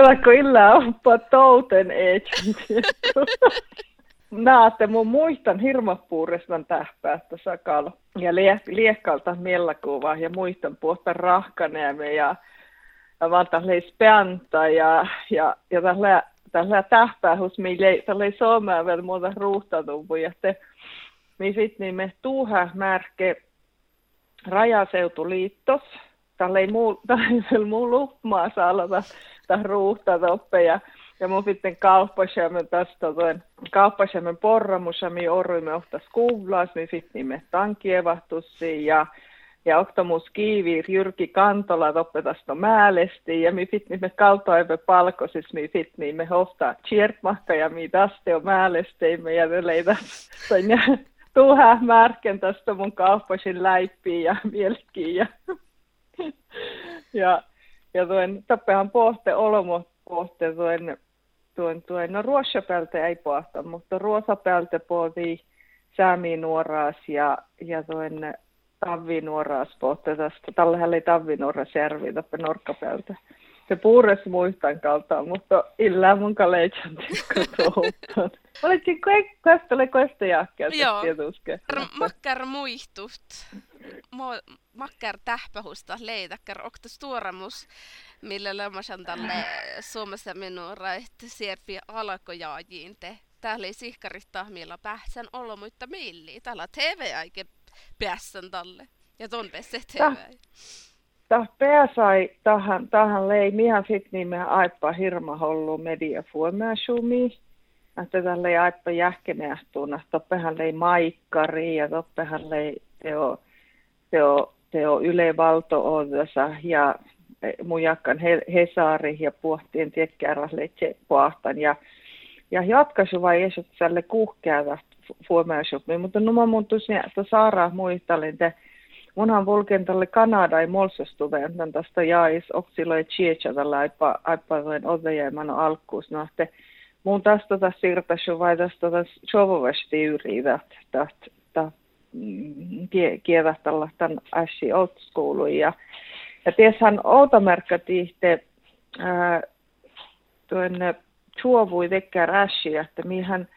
Tällä illa oppa touten. Naatte mun muistan hirmapuurestan tähpäästä sakalla. Ja liekkalta miellakuva ja muistan puolta rahkaneemme ja, ja vaan speanta ja, ja, ja tällä, tällä tähpäähus, millä tällä suomea vielä muuta ruuhtatuvu. Ja te, niin sit niin me tuuha märke rajaseutuliittos. Tällä ei muu, tällä muu lupmaa saada tähän ruuhtatoppe ja mun sitten kauppasämmen tästä kauppasämmen porramussa mi orruimme ohtas kuvlas, niin sitten me tankievahtussi ja ja oktomus kiivi Jyrki Kantola tästä määlesti. Ja mi fit me kaltoive palkosis mi fit me hosta tjertmahka ja mi tästä on määlesteimme. Ja leitä ja tuha märken tästä mun kauppasin läippiin ja mielkiin ja ja ja tuon tappehan pohte olomo pohte tuon tuon, tuon no ruossapeltä ei pohta, mutta ruosapeltä pohti nuoraas ja, ja tuon tavvinuoraas pohti tästä. Tällä oli tavvinuoras järvi tappe norkkapeltä. Se puures muistan kautta, mutta illa mun kaleitsan kotouttan. Olitkin kuesta oli kuesta jahkia Joo, makkar muistust. Makkar tähpähusta leitäkkar oktas tuoramus millä lämmäsen tälle Suomessa minuura, että sierpi alkojaajiin te. Täällä ei sihkarista millä pähtsän olla, mutta milli. Täällä TV aike päässän tälle. Ja ton pesse TV. Tämä pääsai tähän, tähän lei, mihän sit niin me aipa hirma hollu media fuomaasumi. Että tällä ei aipa jähkeneähtuna. Toppehan lei maikkari ja toppehan lei teo, teo, teo ylevalto ja mujakkan he, Hesari ja puhtien tiekkäärälle puhtan ja ja jatkaisu vai esut tälle kuhkeata fuomaasupmi, mutta numa mun tosiaan, että saara muistalin, että munhan vulken tälle Kanada ei molsestuve, että tästä jäis oksilo ja chietsa tällä aipa, aipa vain odejäämän alkuus, no että mun tästä tässä siirtäisi vai tästä tässä sovovasti yritä, että kiedä tämän äsi old ja ja tieshän outomerkka tihte tuonne tuovui vekkää räshi, että mihän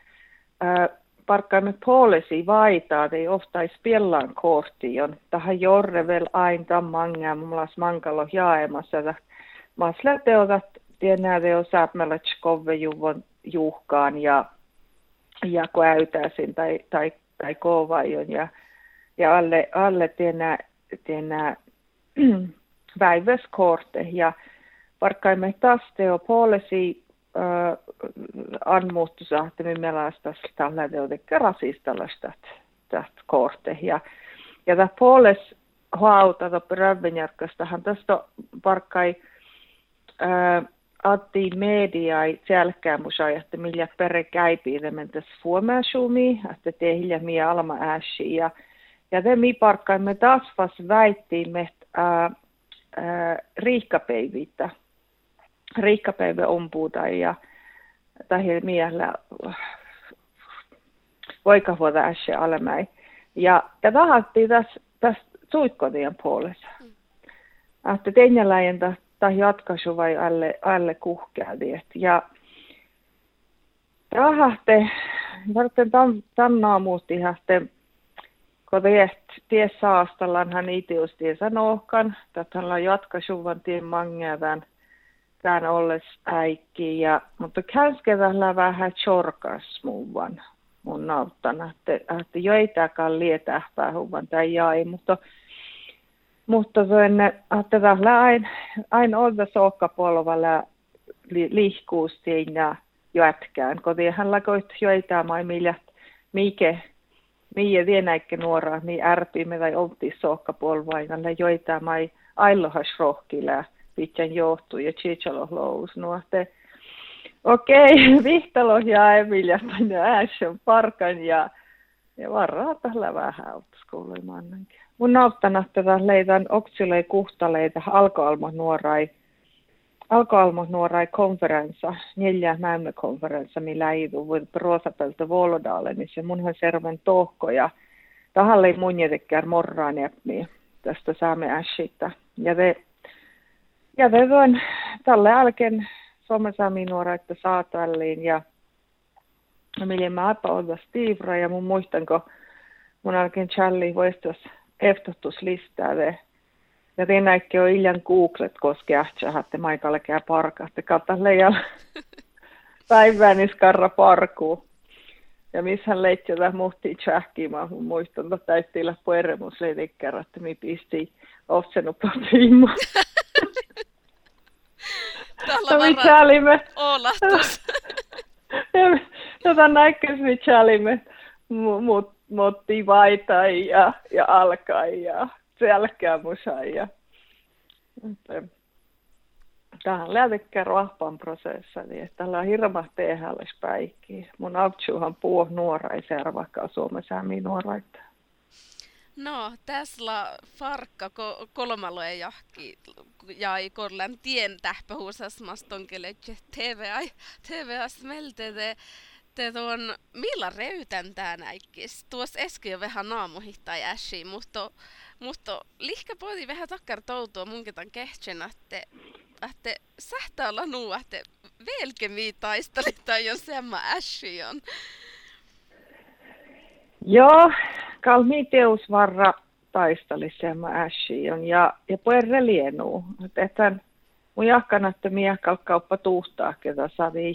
parkkaimme poliisi vaitaa, ei oftais piellaan korttiin. Tähän jorre vel ain tämän mangaa, mulas mankalo jaemassa. Mä teotat tienää teo juvon juhkaan ja, ja äytäisin tai, tai, tai kovajon ja, ja alle, alle tienää, tienää väivöskorte ja varkkaimme taas teo poliisi äh, anmuuttusa, me melastas tällä tästä korte. Ja, ja tämä puoles hauta tai rövenjärkästähän tästä parkkai äh, atti media ei selkää musa, että millä perre käypii mentäs suomaasumi, että te mie alma ääsi. Ja, ja te mi parkkaimme taas vas väittiin, että riikkapeivitä. Riikkapäivä ompuuta ja tai miellä voikavuota äsken alemäi. Ja, ja tahattiin tässä täs suikkodien puolessa. Mm. Että tenjäläjen tai jatkaisu vai alle, alle kuhkeadiet. Ja rahahte, varten tämän naamuusti hahte kun viet ties saastallaan hän itius tiesä nohkan, tähän jatkasuvan tien mangevan tämän olles äikki, ja, mutta känskevällä vähän chorkas muuvan mun nauttana, että, että joitakaan lietähtää huvan tai jäi, mutta mutta sen, että tällä aina ain olla sokkapolvalla li, liikkuustiin ja jätkään, hän lakoit joitain mai millä mikä mie vienäikke nuora, niin ärpimme tai oltiin sohkapolvainalle, joita mai aillohas rohkilää, pitän johtuu ja chichalo lous nuote. Okei, okay, Vihtalo ja Emilia ja Ashon parkan ja, ja varraa tällä vähän autoskouluimannankin. Mun nauttana tätä leitän oksile kuhtaleita alkoalma nuorai alkoalma nuorai konferenssa, neljä mämme konferenssa, millä ei tule Roosapelta Volodale, niin munhan serven tohko ja tahalle ei mun jätekään morraan niin tästä saamme äsitä. Ja te, ja te voin tälle alken Suomen saami nuoraita saatvalliin ja millä mä aipa olla stiivra ja mun muistan, kun mun alkin Charlie voistas ehtotuslistaa ja te näitte on iljan googlet koske ähtsä, että maikalle käy parka, että kautta leijalla päivään skarra parkuu. Ja missä jotain muhtia tsähkiä, mun muistan, että täytti läppö eremus että mi pisti offsenut tiimu. Tällä varmaan olahtus. Jota näkkäs mi chalimme motivaita ja, ja alkaa ja selkeä musa ja tähän lähtekään rahpan prosessa, niin että tällä on hirma tehälles päikki. Mun avtsuhan puhuu nuora ei vaikka Suomen säämi nuoraita. No, tässä farkka ko- kolmaloja jahki jäi korlan tien tähpähuusas mastonkele TV, TV te tuon millä reytän tää näikkis. Tuossa äsken jo vähän naamuhittaa jäsi, mutta, mutta lihkä poti vähän takkar toutua munketan kehtsen, että että sähtää olla nuu, että velkemi taisteli tai jos semma äsi on. Joo, kalmi teusvarra taisteli semma äsi on ja, ja puerre lienuu. Että mun jahkan, että miekal kauppa tuhtaa, ketä savi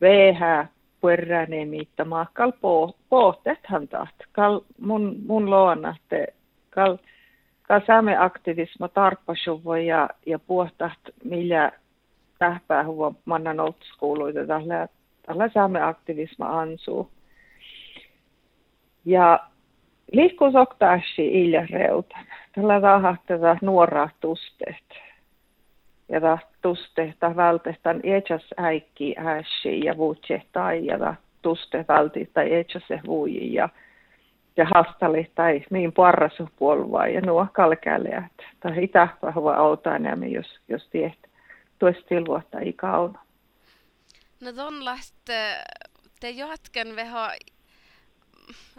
vehää puerräne miitta kal po, pohtethan taht. Kal mun, mun loona, että kal, kal saamme aktivisma tarppasuvo ja, ja puhtaht millä tähpää huva mannan oltskouluita tällä, tällä saamme aktivisma ansuu. Ja liikkuus oktaasi ilja reutan. Tällä tahahteta nuoraa tusteet. Ja ta tustehta vältetän iäkäs äikki äsi ja vuutse tai ja tuste välti tai iäkäs vuoji ja ja hastali tai mihin parrasu puolvaa ja nuo kalkäleät. Tai itä vahva autaan jos, jos tiet tuossa tilvuotta i kauna. No tonlast te jatken veho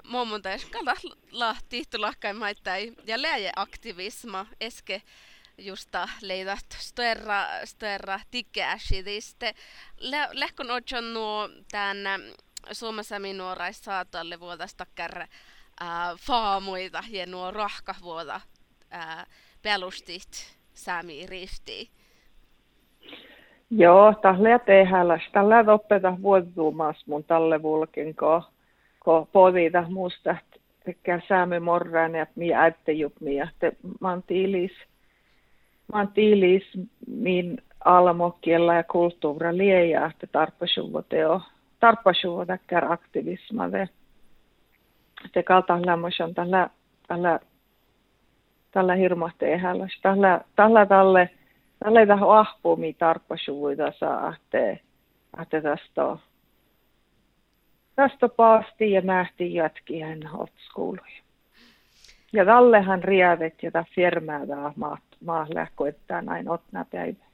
mummon kalla lahti tulakkain maittai ja läje aktivisma eske justa leidat störra, störra tikkäsidiste. Lä, lähkon otson nuo tän Suomessa minuorais saatolle vuodesta kärre faamuita ja nuo rahkavuoda pelustit sami rifti. Joo, tällä tehdään. Tällä oppeta vuotuumas mun tälle vulkin, ko, ko povita musta, että säämme morran ja mi äittäjup ja te mantiilis, mantiilis min almokiella ja kulttuura lieja, että tarppasuvuoteo, tarppasuvuotakär aktivisma. Det se kaltahlamus on tällä, tällä, tällä hirmohteehällä. Tällä, tällä tälle, tällä tähän ahpumi tarppasuvuita saa, että, että tästä tästä paasti ja nähtiin jätkien otskuluja. Ja tallehan riävet ja tämä firmaa maa, maa lähkoittaa näin otna päivä.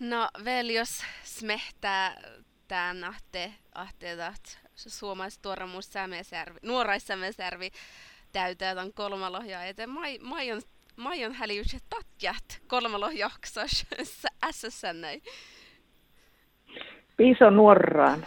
No, vel jos smehtää tämän ahte, ahteetat suomalaiset tuoremus Sämesärvi, nuorais Sämesärvi täytää tämän kolmalohja eteen. Mai, maion, maion häliykset tatjat kolmalohjaksas SSN. Piso nuorraan.